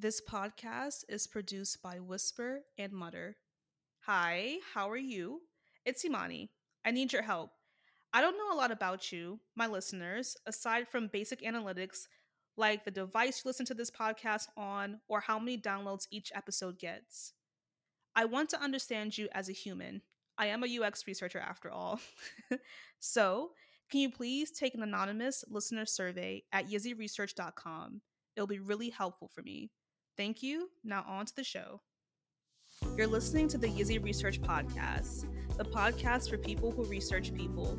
This podcast is produced by Whisper and Mutter. Hi, how are you? It's Imani. I need your help. I don't know a lot about you, my listeners, aside from basic analytics like the device you listen to this podcast on or how many downloads each episode gets. I want to understand you as a human. I am a UX researcher after all. so, can you please take an anonymous listener survey at yizzyresearch.com? It'll be really helpful for me. Thank you. Now, on to the show. You're listening to the Yizzy Research Podcast, the podcast for people who research people.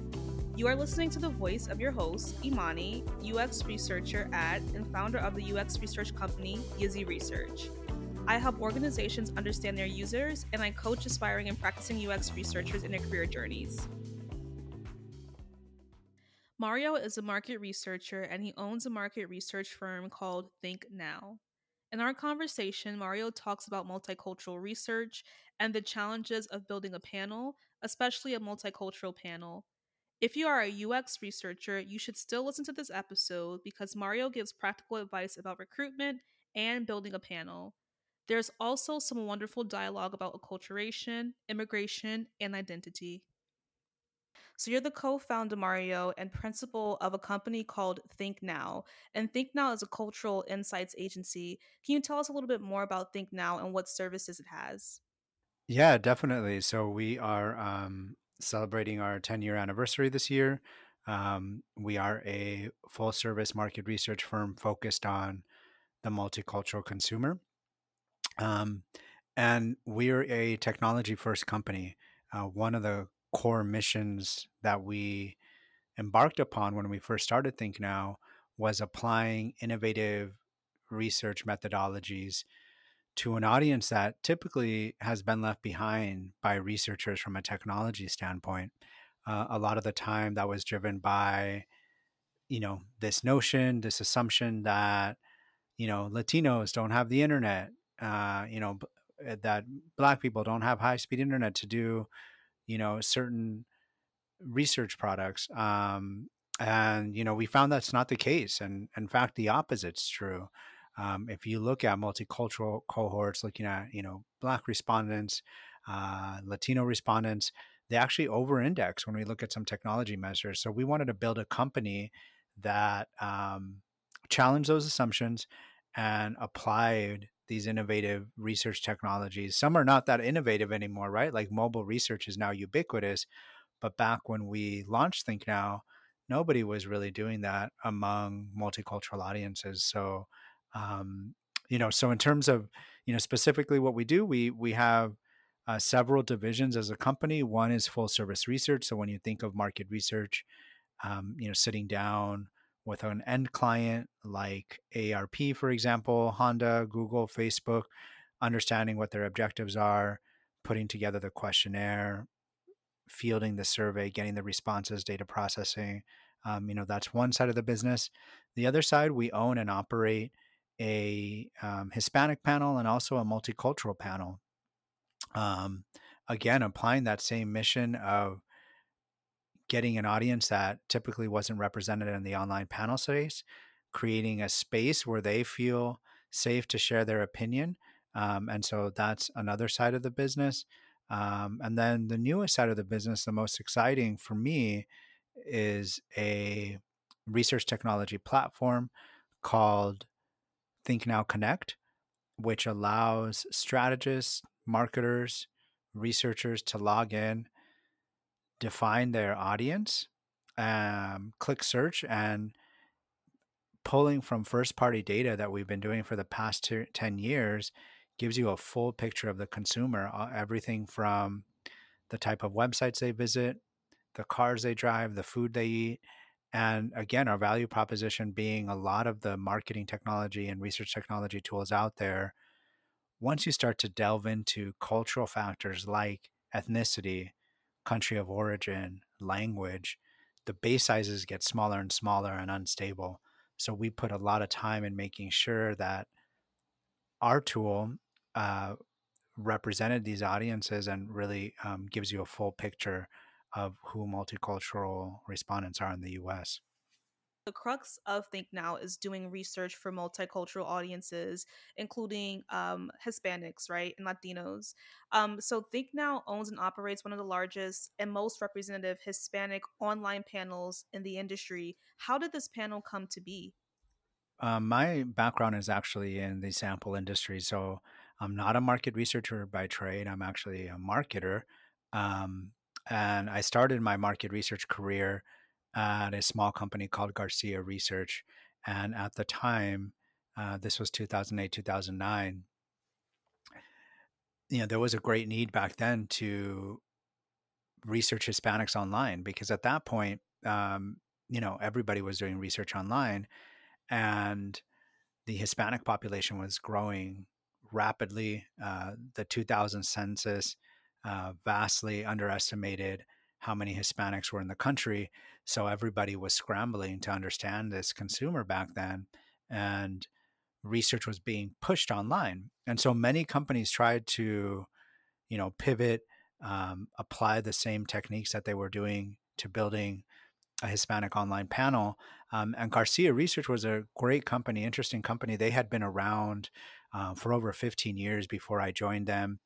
You are listening to the voice of your host, Imani, UX researcher at and founder of the UX research company, Yizzy Research. I help organizations understand their users, and I coach aspiring and practicing UX researchers in their career journeys. Mario is a market researcher and he owns a market research firm called ThinkNow. In our conversation, Mario talks about multicultural research and the challenges of building a panel, especially a multicultural panel. If you are a UX researcher, you should still listen to this episode because Mario gives practical advice about recruitment and building a panel. There's also some wonderful dialogue about acculturation, immigration, and identity. So you're the co-founder, Mario, and principal of a company called ThinkNow. And ThinkNow is a cultural insights agency. Can you tell us a little bit more about ThinkNow and what services it has? Yeah, definitely. So we are um, celebrating our 10 year anniversary this year. Um, we are a full service market research firm focused on the multicultural consumer. Um, and we're a technology first company. Uh, one of the core missions that we embarked upon when we first started ThinkNow was applying innovative research methodologies to an audience that typically has been left behind by researchers from a technology standpoint. Uh, a lot of the time, that was driven by, you know, this notion, this assumption that, you know, Latinos don't have the internet, uh, you know, b- that Black people don't have high speed internet to do you know certain research products um, and you know we found that's not the case and in fact the opposite's true. Um, if you look at multicultural cohorts looking at you know black respondents uh, latino respondents they actually over index when we look at some technology measures. So we wanted to build a company that um, challenged those assumptions and applied these innovative research technologies. Some are not that innovative anymore, right? Like mobile research is now ubiquitous. But back when we launched ThinkNow, nobody was really doing that among multicultural audiences. So, um, you know, so in terms of, you know, specifically what we do, we we have uh, several divisions as a company. One is full service research. So when you think of market research, um, you know, sitting down with an end client like AARP, for example, Honda, Google, Facebook, understanding what their objectives are, putting together the questionnaire, fielding the survey, getting the responses, data processing. Um, you know, that's one side of the business. The other side, we own and operate a um, Hispanic panel and also a multicultural panel. Um, again, applying that same mission of getting an audience that typically wasn't represented in the online panel space, creating a space where they feel safe to share their opinion. Um, and so that's another side of the business. Um, and then the newest side of the business, the most exciting for me, is a research technology platform called ThinkNow Connect, which allows strategists, marketers, researchers to log in define their audience, um, click search, and pulling from first party data that we've been doing for the past two, 10 years gives you a full picture of the consumer, uh, everything from the type of websites they visit, the cars they drive, the food they eat. And again, our value proposition being a lot of the marketing technology and research technology tools out there. Once you start to delve into cultural factors like ethnicity, country of origin, language, the base sizes get smaller and smaller and unstable. So we put a lot of time in making sure that our tool uh, represented these audiences and really um, gives you a full picture of who multicultural respondents are in the US. The crux of ThinkNow is doing research for multicultural audiences, including um, Hispanics, right, and Latinos. Um, so ThinkNow owns and operates one of the largest and most representative Hispanic online panels in the industry. How did this panel come to be? Um, my background is actually in the sample industry, so I'm not a market researcher by trade. I'm actually a marketer, um, and I started my market research career at a small company called Garcia Research. And at the time, uh, this was 2008, 2009, you know, there was a great need back then to research Hispanics online because at that point, um, you know, everybody was doing research online and the Hispanic population was growing rapidly. Uh, the 2000 census uh, vastly underestimated how many Hispanics were in the country. So everybody was scrambling to understand this consumer back then. And research was being pushed online. And so many companies tried to, you know, pivot, um, apply the same techniques that they were doing to building a Hispanic online panel. Um, and Garcia Research was a great company, interesting company. They had been around uh, for over 15 years before I joined them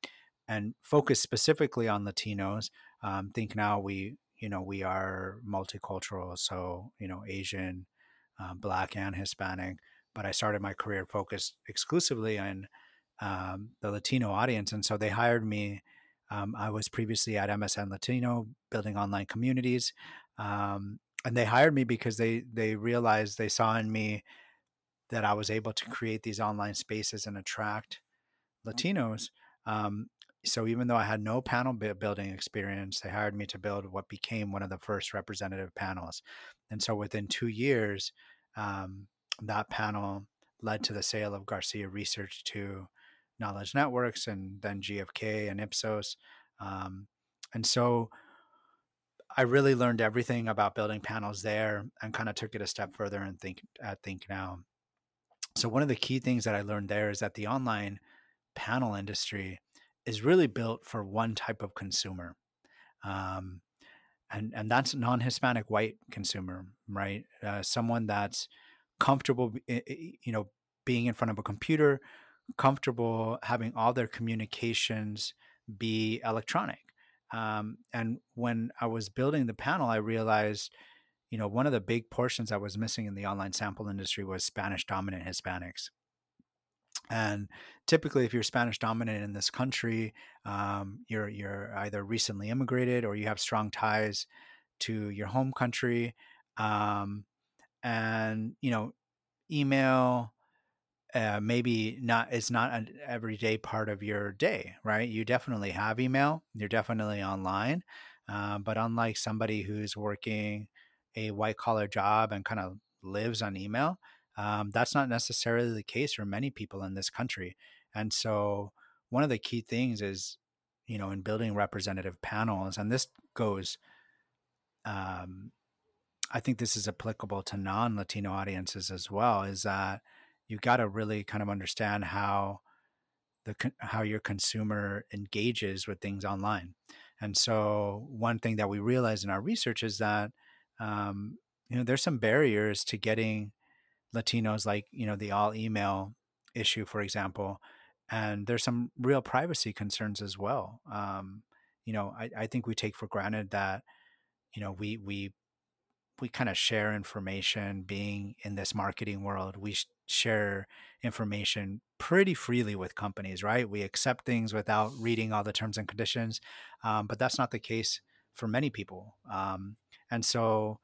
and focused specifically on Latinos. Um, ThinkNow we, you know, we are multicultural, so you know, Asian, uh, Black, and Hispanic. But I started my career focused exclusively on um, the Latino audience, and so they hired me. Um, I was previously at MSN Latino, building online communities, um, and they hired me because they they realized they saw in me that I was able to create these online spaces and attract Latinos. So even though I had no panel building experience, they hired me to build what became one of the first representative panels. And so within two years, um, that panel led to the sale of Garcia Research to Knowledge Networks and then GfK and Ipsos. Um, and so I really learned everything about building panels there and kind of took it a step further and think at ThinkNow. So one of the key things that I learned there is that the online panel industry is really built for one type of consumer. Um, and, and that's non-Hispanic white consumer, right? Uh, someone that's comfortable, you know, being in front of a computer, comfortable having all their communications be electronic. Um, and when I was building the panel, I realized, you know, one of the big portions that was missing in the online sample industry was Spanish dominant Hispanics. And typically, if you're Spanish dominant in this country, um, you're you're either recently immigrated or you have strong ties to your home country, um, and you know, email uh, maybe not it's not an everyday part of your day, right? You definitely have email, you're definitely online, uh, but unlike somebody who's working a white collar job and kind of lives on email, um, that's not necessarily the case for many people in this country. And so, one of the key things is, you know, in building representative panels, and this goes, um, I think this is applicable to non Latino audiences as well, is that you got to really kind of understand how the how your consumer engages with things online. And so, one thing that we realized in our research is that, um, you know, there's some barriers to getting Latinos, like you know the all email issue, for example, and there's some real privacy concerns as well. Um, you know, I, I think we take for granted that you know we we we kind of share information being in this marketing world. We share information pretty freely with companies right? We accept things without reading all the terms and conditions um, but that's not the case for many people. Um, and so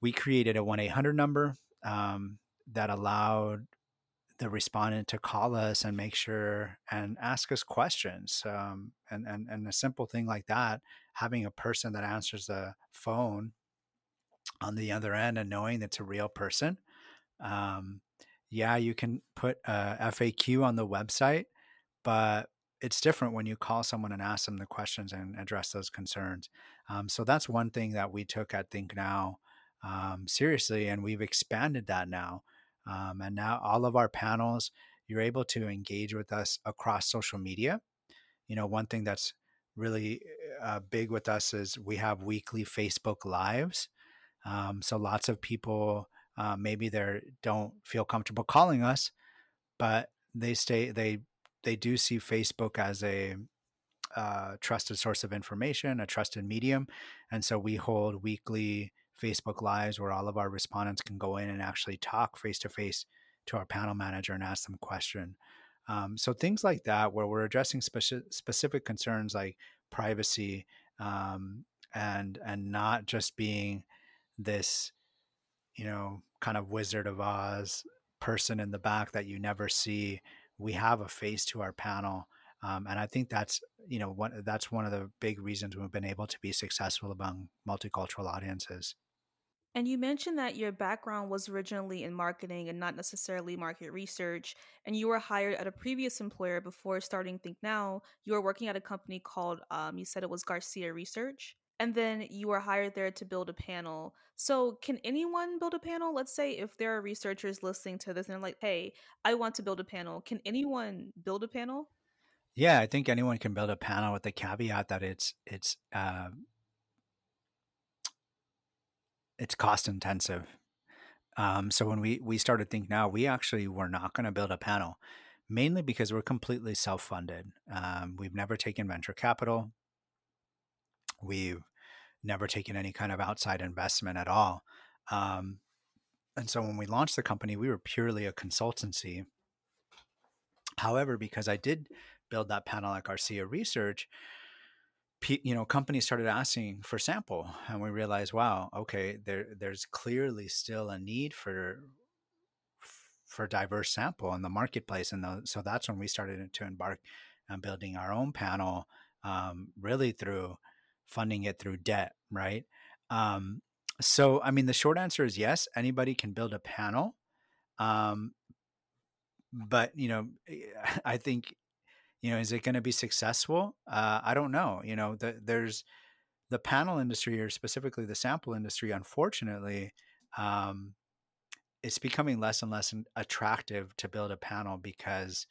we created a 1-800 number um, that allowed the respondent to call us and make sure and ask us questions. Um, and, and, and a simple thing like that, having a person that answers the phone on the other end and knowing it's a real person. Um, yeah, you can put a FAQ on the website, but it's different when you call someone and ask them the questions and address those concerns. Um, so that's one thing that we took at ThinkNow um, seriously, and we've expanded that now. Um, and now all of our panels, you're able to engage with us across social media. You know, one thing that's really uh, big with us is we have weekly Facebook lives. Um, so lots of people Uh, maybe they don't feel comfortable calling us, but they stay they they do see Facebook as a uh, trusted source of information, a trusted medium, and so we hold weekly Facebook lives where all of our respondents can go in and actually talk face to face to our panel manager and ask them a question. Um, so things like that, where we're addressing speci- specific concerns like privacy um, and and not just being this, you know, kind of Wizard of Oz person in the back that you never see. We have a face to our panel. Um, and I think that's you know one that's one of the big reasons we've been able to be successful among multicultural audiences. And you mentioned that your background was originally in marketing and not necessarily market research, and you were hired at a previous employer before starting ThinkNow. You were working at a company called, um, you said it was Garcia Research, and then you were hired there to build a panel. So, can anyone build a panel? Let's say if there are researchers listening to this and they're like, hey, I want to build a panel. Can anyone build a panel? Yeah, I think anyone can build a panel with the caveat that it's it's uh, it's cost intensive. Um, so when we we started ThinkNow, we actually were not going to build a panel, mainly because we're completely self funded. Um, we've never taken venture capital. We've never taken any kind of outside investment at all. Um, and so when we launched the company, we were purely a consultancy. However, because I did build that panel at Garcia Research, you know companies started asking for sample and we realized wow okay there there's clearly still a need for for diverse sample in the marketplace and the, so that's when we started to embark on building our own panel um, really through funding it through debt right? Um, so i mean the short answer is yes anybody can build a panel um, but you know i think you know is it going to be successful? Uh, i don't know you know the, there's the panel industry or specifically the sample industry unfortunately um, it's becoming less and less attractive to build a panel because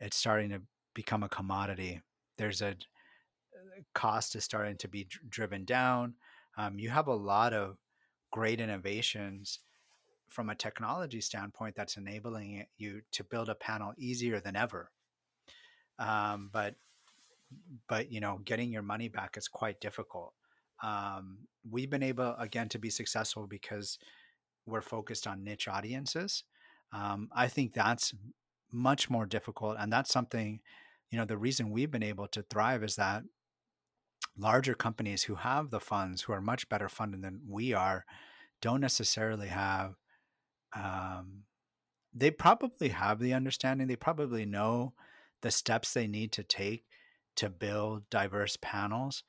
it's starting to become a commodity. There's a uh, cost is starting to be driven down. Um, you have a lot of great innovations from a technology standpoint that's enabling you to build a panel easier than ever um, but but you know getting your money back is quite difficult. Um, we've been able again to be successful because we're focused on niche audiences. Um, i think that's much more difficult and that's something you know the reason we've been able to thrive is that larger companies who have the funds who are much better funded than we are don't necessarily have um, they probably have the understanding they probably know the steps they need to take to build diverse panels.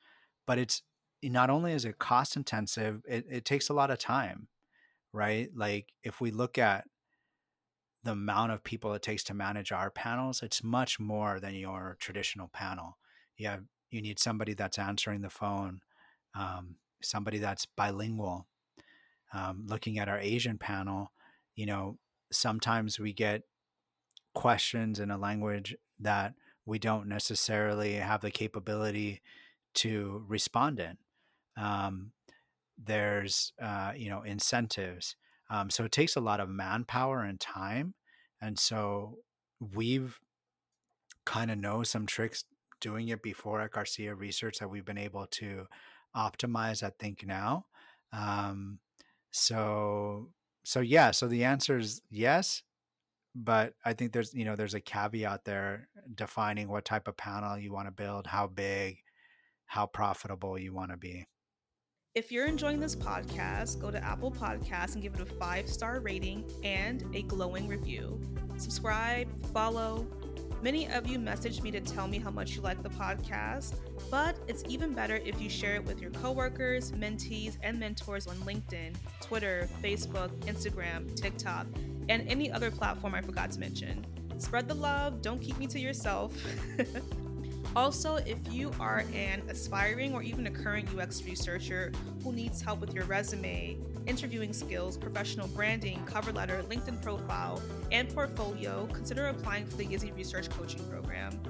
But it's not only is it cost intensive, it, it takes a lot of time, right? Like if we look at the amount of people it takes to manage our panels, it's much more than your traditional panel. You have you need somebody that's answering the phone, um, somebody that's bilingual. Um, looking at our Asian panel, you know, sometimes we get questions in a language that we don't necessarily have the capability to respond in. Um, there's uh, you know incentives, um, so it takes a lot of manpower and time, and so we've kind of know some tricks doing it before at Garcia Research that we've been able to optimize at ThinkNow. Um, so so yeah, so the answer is yes, but I think there's you know there's a caveat there defining what type of panel you want to build, how big, how profitable you want to be. If you're enjoying this podcast, go to Apple Podcasts and give it a five star rating and a glowing review. Subscribe, follow. Many of you messaged me to tell me how much you like the podcast, but it's even better if you share it with your coworkers, mentees, and mentors on LinkedIn, Twitter, Facebook, Instagram, TikTok, and any other platform I forgot to mention. Spread the love, don't keep me to yourself. also, if you are an aspiring or even a current UX researcher who needs help with your resume, interviewing skills, professional branding, cover letter, LinkedIn profile, and portfolio, consider applying for the Yizzy Research Coaching Program.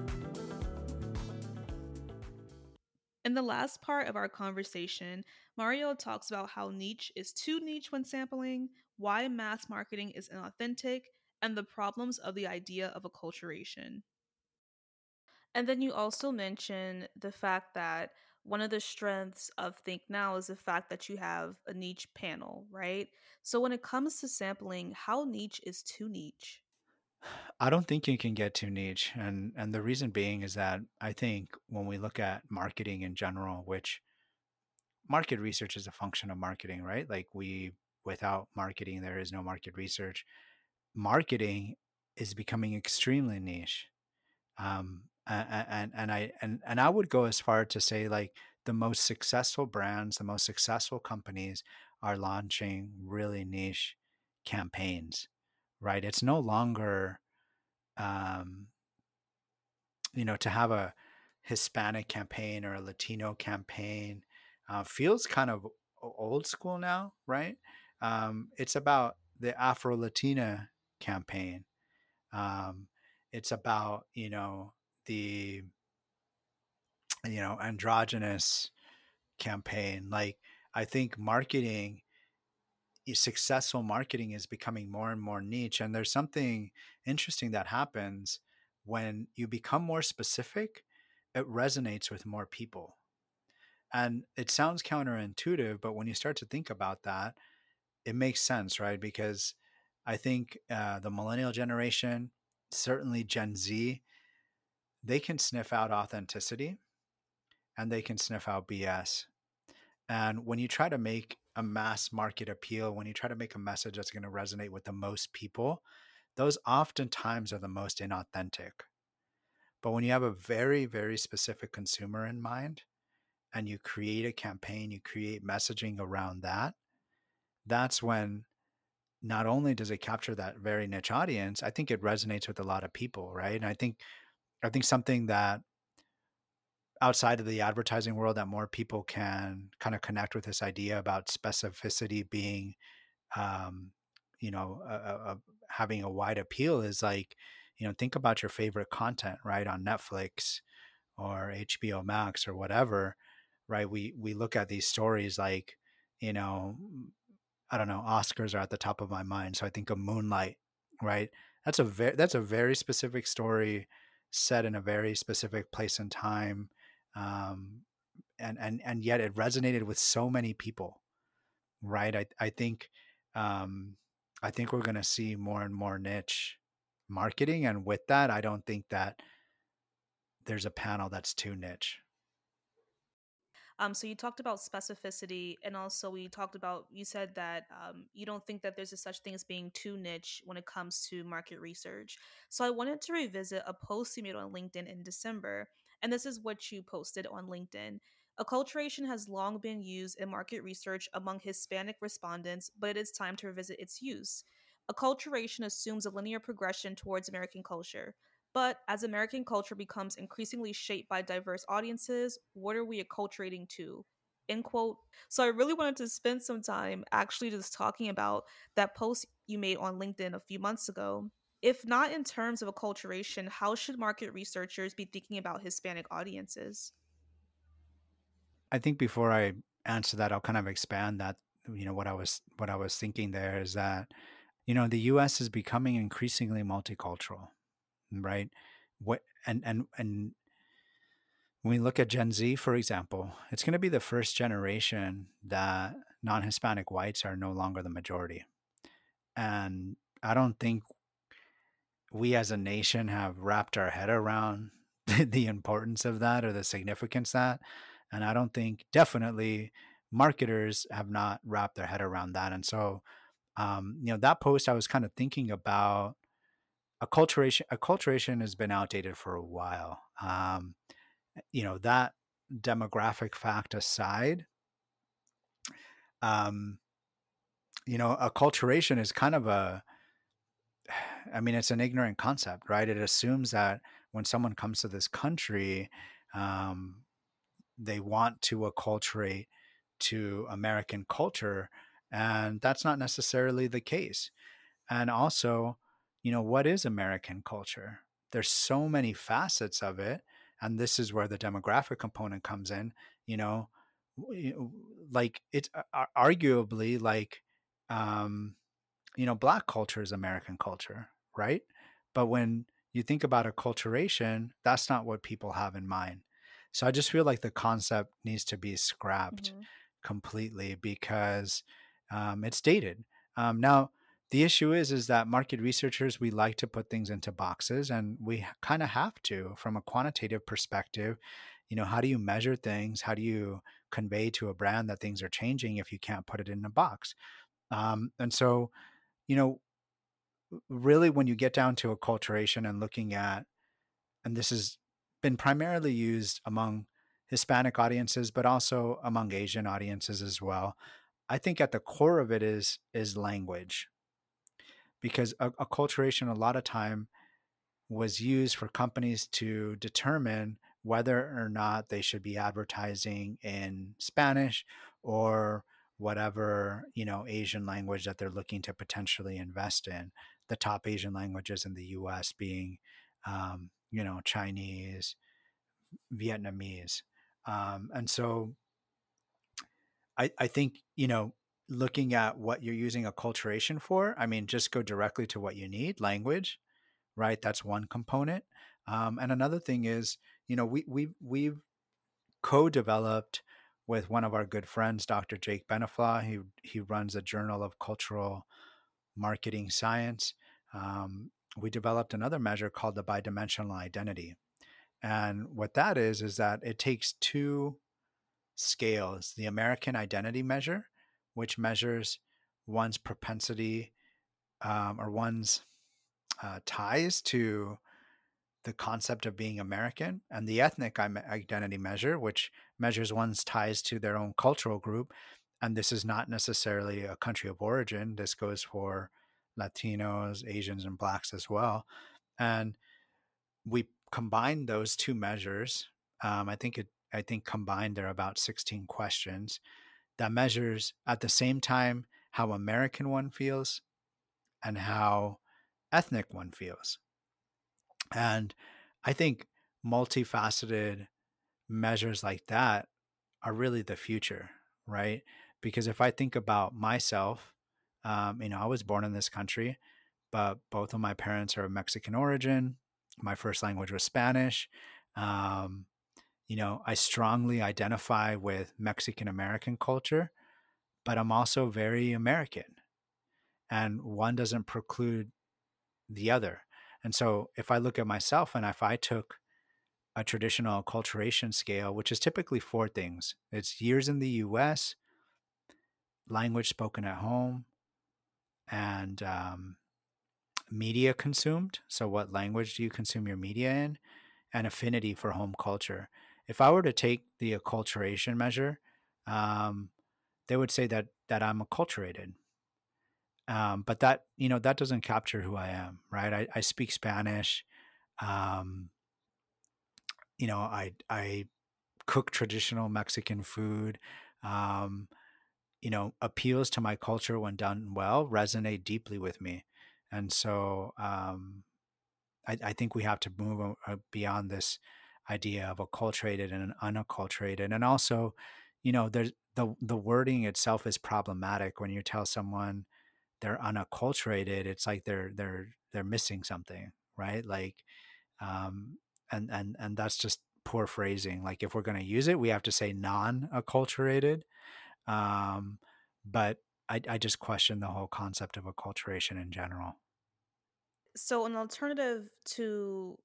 In the last part of our conversation, Mario talks about how niche is too niche when sampling, why mass marketing is inauthentic, and the problems of the idea of acculturation. And then you also mention the fact that one of the strengths of ThinkNow is the fact that you have a niche panel, right? So when it comes to sampling, how niche is too niche? I don't think you can get too niche, and and the reason being is that I think when we look at marketing in general, which market research is a function of marketing, right? Like we without marketing there is no market research. Marketing is becoming extremely niche. Um, and and I and and I would go as far to say like the most successful brands, the most successful companies are launching really niche campaigns, right? It's no longer, um, you know, to have a Hispanic campaign or a Latino campaign uh, feels kind of old school now, right? Um, it's about the Afro Latina campaign. Um, it's about you know the you know androgynous campaign. Like I think marketing, successful marketing, is becoming more and more niche. And there's something interesting that happens when you become more specific. It resonates with more people. And it sounds counterintuitive, but when you start to think about that, it makes sense, right? Because I think uh, the millennial generation, certainly Gen Z, they can sniff out authenticity and they can sniff out BS. And when you try to make a mass market appeal, when you try to make a message that's going to resonate with the most people, those oftentimes are the most inauthentic. But when you have a very, very specific consumer in mind and you create a campaign, you create messaging around that, that's when not only does it capture that very niche audience, I think it resonates with a lot of people, right? And I think I think something that outside of the advertising world that more people can kind of connect with this idea about specificity being um, you know a, a, having a wide appeal is like you know think about your favorite content right on netflix or hbo max or whatever right? We we look at these stories like you know i don't know oscars are at the top of my mind so i think of moonlight right? That's a very that's a very specific story set in a very specific place and time um, and and and yet it resonated with so many people right? I i think um, i think we're going to see more and more niche marketing and with that i don't think that there's a panel that's too niche um, so you talked about specificity, and also we talked about you said that um, you don't think that there's a such thing as being too niche when it comes to market research. So I wanted to revisit a post you made on LinkedIn in December, and this is what you posted on LinkedIn. Acculturation has long been used in market research among Hispanic respondents, but it is time to revisit its use. Acculturation assumes a linear progression towards American culture. But as American culture becomes increasingly shaped by diverse audiences, what are we acculturating to? End quote. So I really wanted to spend some time actually just talking about that post you made on LinkedIn a few months ago. If not in terms of acculturation, how should market researchers be thinking about Hispanic audiences? I think before I answer that, I'll kind of expand that. You know what I was what I was thinking there is that you know the U.S. is becoming increasingly multicultural right? What and and and when we look at Gen Z, for example, it's going to be the first generation that non-Hispanic whites are no longer the majority, and I don't think we as a nation have wrapped our head around the importance of that or the significance that, and I don't think definitely marketers have not wrapped their head around that, and so. Um, you know that post I was kind of thinking about acculturation acculturation has been outdated for a while. Um, you know that demographic fact aside, um, you know, acculturation is kind of a I mean, it's an ignorant concept, right? It assumes that when someone comes to this country, um, they want to acculturate to American culture, and that's not necessarily the case. And also, you know, what is American culture? There's so many facets of it. And this is where the demographic component comes in, you know, like it's arguably like, um, you know, black culture is American culture, right? But when you think about acculturation, that's not what people have in mind. So I just feel like the concept needs to be scrapped hmm completely because um, it's dated. Um, now, the issue is is that market researchers we like to put things into boxes, and we kind of have to from a quantitative perspective. You know, how do you measure things? How do you convey to a brand that things are changing if you can't put it in a box? Um, and so, you know, really when you get down to acculturation and looking at and this has been primarily used among Hispanic audiences, but also among Asian audiences as well. I think at the core of it is is language, because acculturation a lot of time was used for companies to determine whether or not they should be advertising in Spanish or whatever you know Asian language that they're looking to potentially invest in. The top Asian languages in the U.S. being um, you know Chinese, Vietnamese, um, and so I, I think you know looking at what you're using acculturation for. I mean, just go directly to what you need, language, right? That's one component. Um, and another thing is, you know, we we we've co-developed with one of our good friends, Dr. Jake Beniflah. He he runs a journal of cultural marketing science. Um, we developed another measure called the bidimensional identity. And what that is, is that it takes two scales the American identity measure, which measures one's propensity um, or one's uh, ties to the concept of being American, and the ethnic identity measure, which measures one's ties to their own cultural group. And this is not necessarily a country of origin, this goes for Latinos, Asians, and Blacks as well. And we combine those two measures. Um, I think it. I think combined there are about 16 questions that measures at the same time how American one feels and how ethnic one feels. And I think multifaceted measures like that are really the future, right? Because if I think about myself, um, you know, I was born in this country, but both of my parents are of Mexican origin. My first language was Spanish. Um, you know, I strongly identify with Mexican American culture, but I'm also very American. And one doesn't preclude the other. And so if I look at myself and if I took a traditional acculturation scale, which is typically four things it's years in the US, language spoken at home, and um, media consumed. So, what language do you consume your media in? And affinity for home culture. If I were to take the acculturation measure, um, they would say that that I'm acculturated. Um, but that you know that doesn't capture who I am, right? I, I speak Spanish. Um, you know, I I cook traditional Mexican food. Um, you know, appeals to my culture when done well resonate deeply with me, and so um, I, I think we have to move beyond this idea of acculturated and unacculturated, and also, you know, there's the the wording itself is problematic when you tell someone they're unacculturated. It's like they're they're they're missing something, right? Like, um, and and and that's just poor phrasing. Like, if we're going to use it, we have to say non-acculturated. Um, but I, I just question the whole concept of acculturation in general. So, an alternative to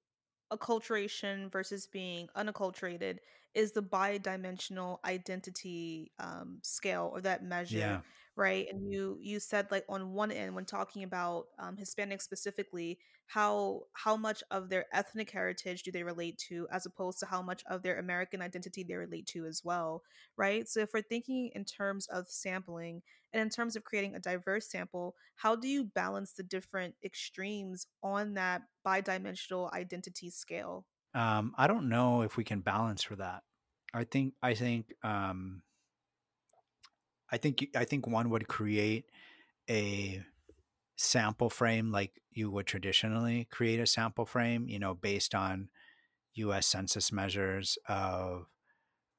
acculturation versus being unacculturated is the bi-dimensional identity um, scale or that measure Yeah. Right and you you said like on one end when talking about um, hispanics specifically how how much of their ethnic heritage do they relate to as opposed to how much of their american identity they relate to as well right so if we're thinking in terms of sampling and in terms of creating a diverse sample how do you balance the different extremes on that bi-dimensional identity scale Um, I don't know if we can balance for that. I think I think um, I think I think one would create a sample frame like you would traditionally create a sample frame, you know, based on U.S. Census measures of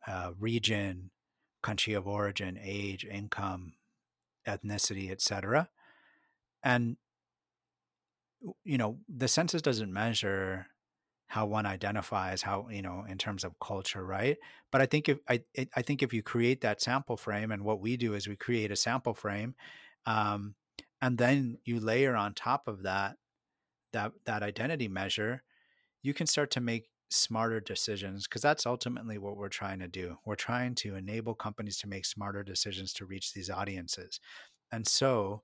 uh, region, country of origin, age, income, ethnicity, etc. and you know the census doesn't measure how one identifies how you know in terms of culture right? But i think if i i think if you create that sample frame and what we do is we create a sample frame um, and then you layer on top of that that that identity measure you can start to make smarter decisions because that's ultimately what we're trying to do. We're trying to enable companies to make smarter decisions to reach these audiences. And so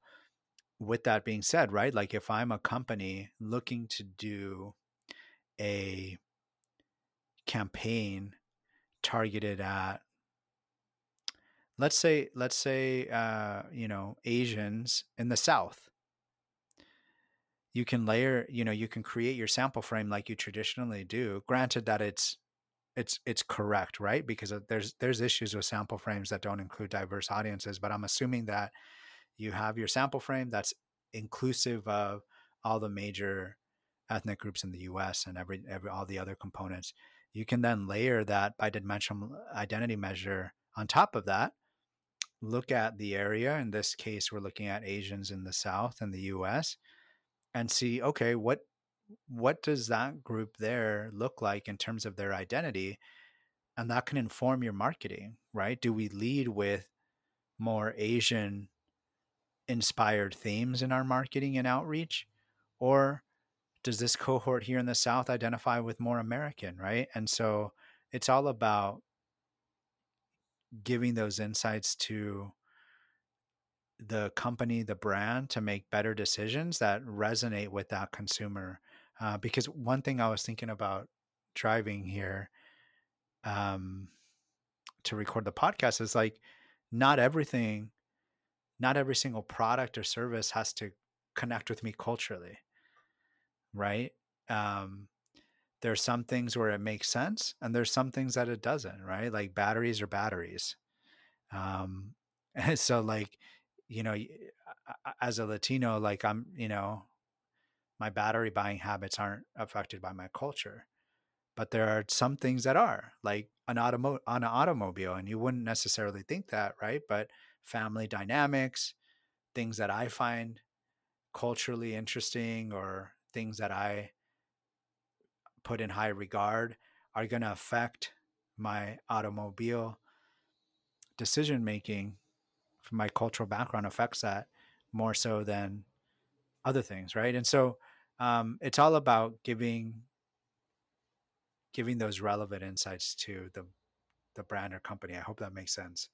with that being said right like if i'm a company looking to do a campaign targeted at let's say let's say uh, you know asians in the south. You can layer you know you can create your sample frame like you traditionally do granted that it's it's it's correct right? Because there's there's issues with sample frames that don't include diverse audiences but i'm assuming that you have your sample frame that's inclusive of all the major ethnic groups in the US and every, every all the other components. You can then layer that bidimensional identity measure on top of that. Look at the area. In this case, we're looking at Asians in the South and the US and see, okay, what what does that group there look like in terms of their identity? And that can inform your marketing, right? Do we lead with more Asian inspired themes in our marketing and outreach? Or does this cohort here in the South identify with more American, right? And so it's all about giving those insights to the company, the brand to make better decisions that resonate with that consumer. Uh, because one thing I was thinking about driving here um, to record the podcast is like, not everything, not every single product or service has to connect with me culturally right? Um, there's some things where it makes sense, and there's some things that it doesn't, right? Like batteries are batteries. Um, and so, like, you know, as a Latino, like I'm, you know, my battery buying habits aren't affected by my culture, but there are some things that are, like an automo on an automobile, and you wouldn't necessarily think that, right? But family dynamics, things that I find culturally interesting or things that I put in high regard are going to affect my automobile decision making from my cultural background affects that more so than other things right? And so um, it's all about giving giving those relevant insights to the the brand or company. I hope that makes sense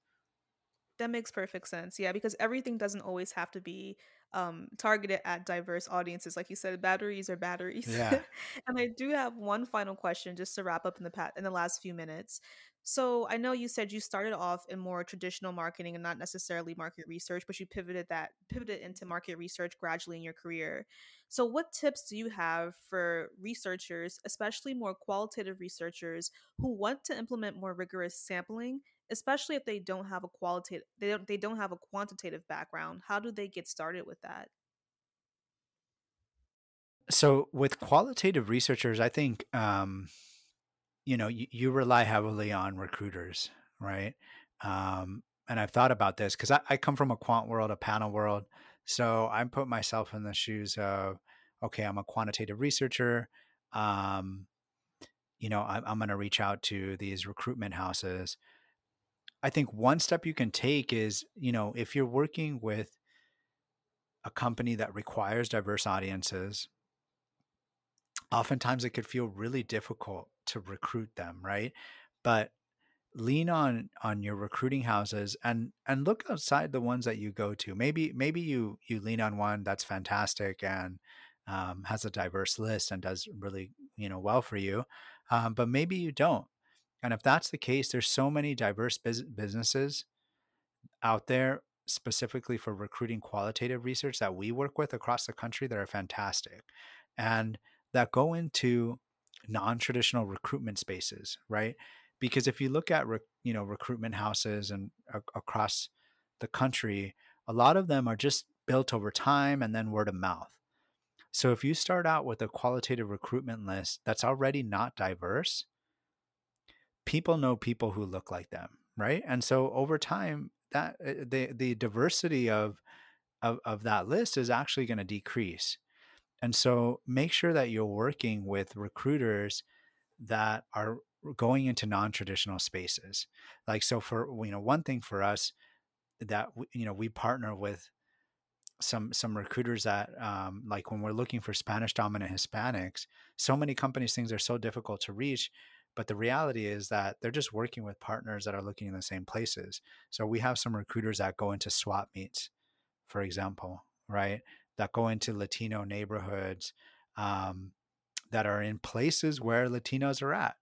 that makes perfect sense. Yeah, because everything doesn't always have to be um, targeted at diverse audiences. Like you said, batteries are batteries. Yeah. and I do have one final question just to wrap up in the pat in the last few minutes. So I know you said you started off in more traditional marketing and not necessarily market research, but you pivoted that pivoted into market research gradually in your career. So what tips do you have for researchers, especially more qualitative researchers who want to implement more rigorous sampling especially if they don't have a qualitative they don't they don't have a quantitative background how do they get started with that? So with qualitative researchers i think um, you know you, you, rely heavily on recruiters right? Um, and i've thought about this because I, I, come from a quant world a panel world so i put myself in the shoes of okay i'm a quantitative researcher um, you know I, i'm going to reach out to these recruitment houses I think one step you can take is, you know, if you're working with a company that requires diverse audiences, oftentimes it could feel really difficult to recruit them, right? But lean on on your recruiting houses and and look outside the ones that you go to. Maybe maybe you you lean on one that's fantastic and um, has a diverse list and does really you know well for you, um, but maybe you don't and if that's the case, there's so many diverse businesses out there specifically for recruiting qualitative research that we work with across the country that are fantastic and that go into non-traditional recruitment spaces, right? Because if you look at you know recruitment houses and uh, across the country, a lot of them are just built over time and then word of mouth. So if you start out with a qualitative recruitment list that's already not diverse, people know people who look like them, right? And so over time, that eh, the the diversity of of, of that list is actually going to decrease. And so make sure that you're working with recruiters that are going into non-traditional spaces. Like so for you know one thing for us that you know we partner with some some recruiters that um, like when we're looking for Spanish dominant Hispanics, so many companies things are so difficult to reach. But the reality is that they're just working with partners that are looking in the same places. So we have some recruiters that go into swap meets, for example, right? That go into Latino neighborhoods um, that are in places where Latinos are at.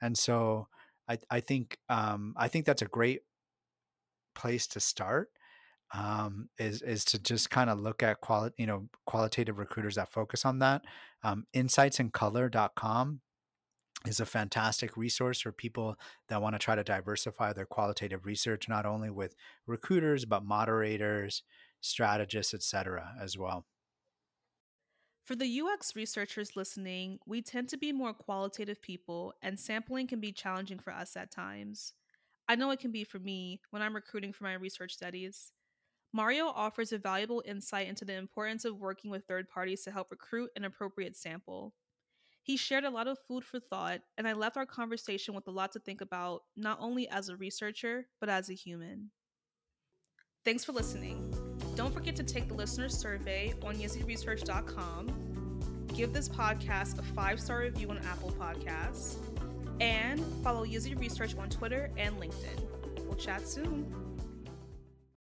And so I, I think um, I think that's a great place to start um, is is to just kind of look at quality, you know, qualitative recruiters that focus on that. Um, insightsincolor.com is a fantastic resource for people that want to try to diversify their qualitative research, not only with recruiters but moderators, strategists, etc. as well. For the UX researchers listening, we tend to be more qualitative people, and sampling can be challenging for us at times. I know it can be for me when I'm recruiting for my research studies. Mario offers a valuable insight into the importance of working with third parties to help recruit an appropriate sample. He shared a lot of food for thought, and I left our conversation with a lot to think about, not only as a researcher, but as a human. Thanks for listening. Don't forget to take the listener survey on YizzyResearch.com. Give this podcast a five star review on Apple Podcasts. And follow Yizzy Research on Twitter and LinkedIn. We'll chat soon.